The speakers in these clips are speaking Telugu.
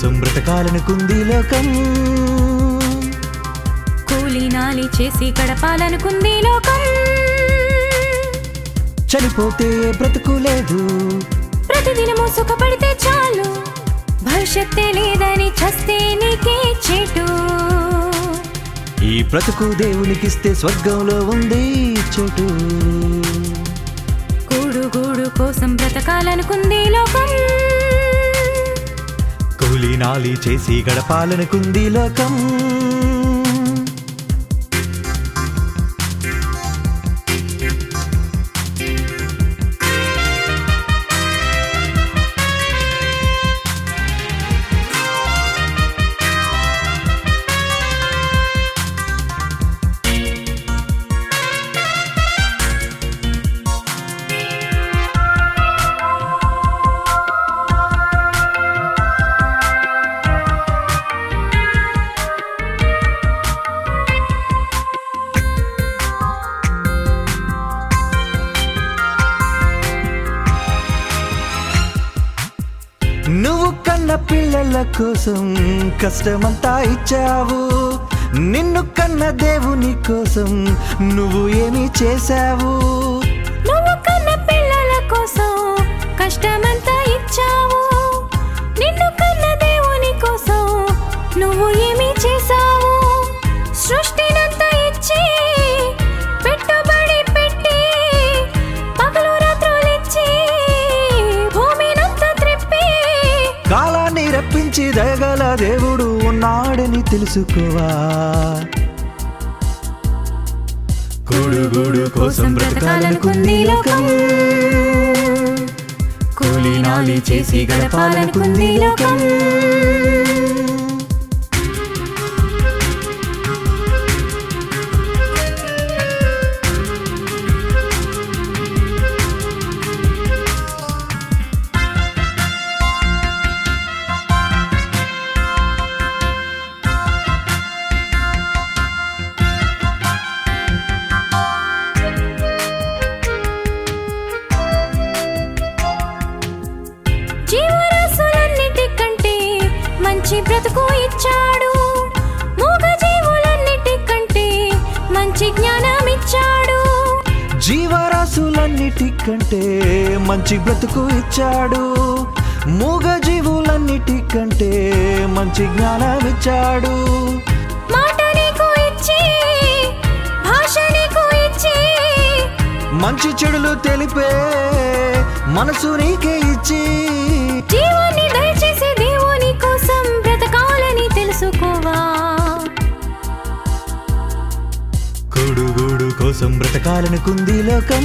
కోసం బ్రతకాలనుకుంది లోకం. కూలి నాలి చేసి గడపాలనుకుంది లోకం. చనిపోతే బ్రతుకు లేదు. ప్రతిదినము సుఖపడితే చాలు. భవిష్యత్తే లేదని చస్తే నీకే చేటు. ఈ బ్రతుకు దేవునికిస్తే స్వర్గంలో ఉంది చోటు. కోసం బ్రతకాలనుకుంది లోకం. కూలి నాలి చేసి గడపాలనుకుంది లోకం. కన్న పిల్లల కోసం కష్టమంతా ఇచ్చావు. నిన్ను కన్న దేవుని కోసం నువ్వు ఏమి చేశావు? కాలాన్ని దయగల దేవుడు ఉన్నాడని తెలుసుకోవా? కూడు కోసం బ్రతకాలనుకుంది లోకం. కూలి నాలి చేసి గడపాలనుకుంది లోకం. మంచి బ్రతుకు ఇచ్చాడు. మూగ జీవులన్నిటికంటే మంచి జ్ఞానం ఇచ్చాడు. జీవరాశులన్నిటికంటే మంచి బ్రతుకు ఇచ్చాడు మూగ జీవులన్నిటికంటే మంచి జ్ఞానం ఇచ్చాడు మంచి చెడులు తెలిపే మనసు నీకే ఇచ్చి జీవాన్ని కోసం బ్రతకాలనుకుంది లోకం.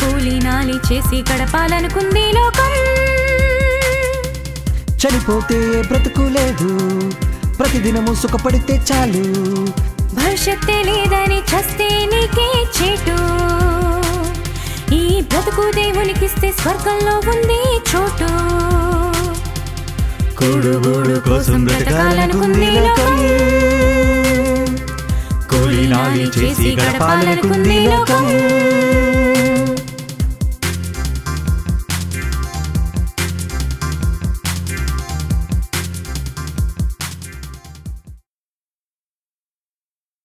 కూలి నాలి చేసి గడపాలనుకుంది లోకం. చనిపోతే బ్రతుకు లేదు. ప్రతిదినము సుఖపడితే చాలు. భవిష్యత్తే లేదని చస్తే నీకే చేటు. ఈ బ్రతుకు దేవునికిస్తే స్వర్గంలో ఉంది చోటు. కూడు కోసం బ్రతకాలనుకుంది లోకం. కూలి చేసి గడపాలనుకుంది లోకం.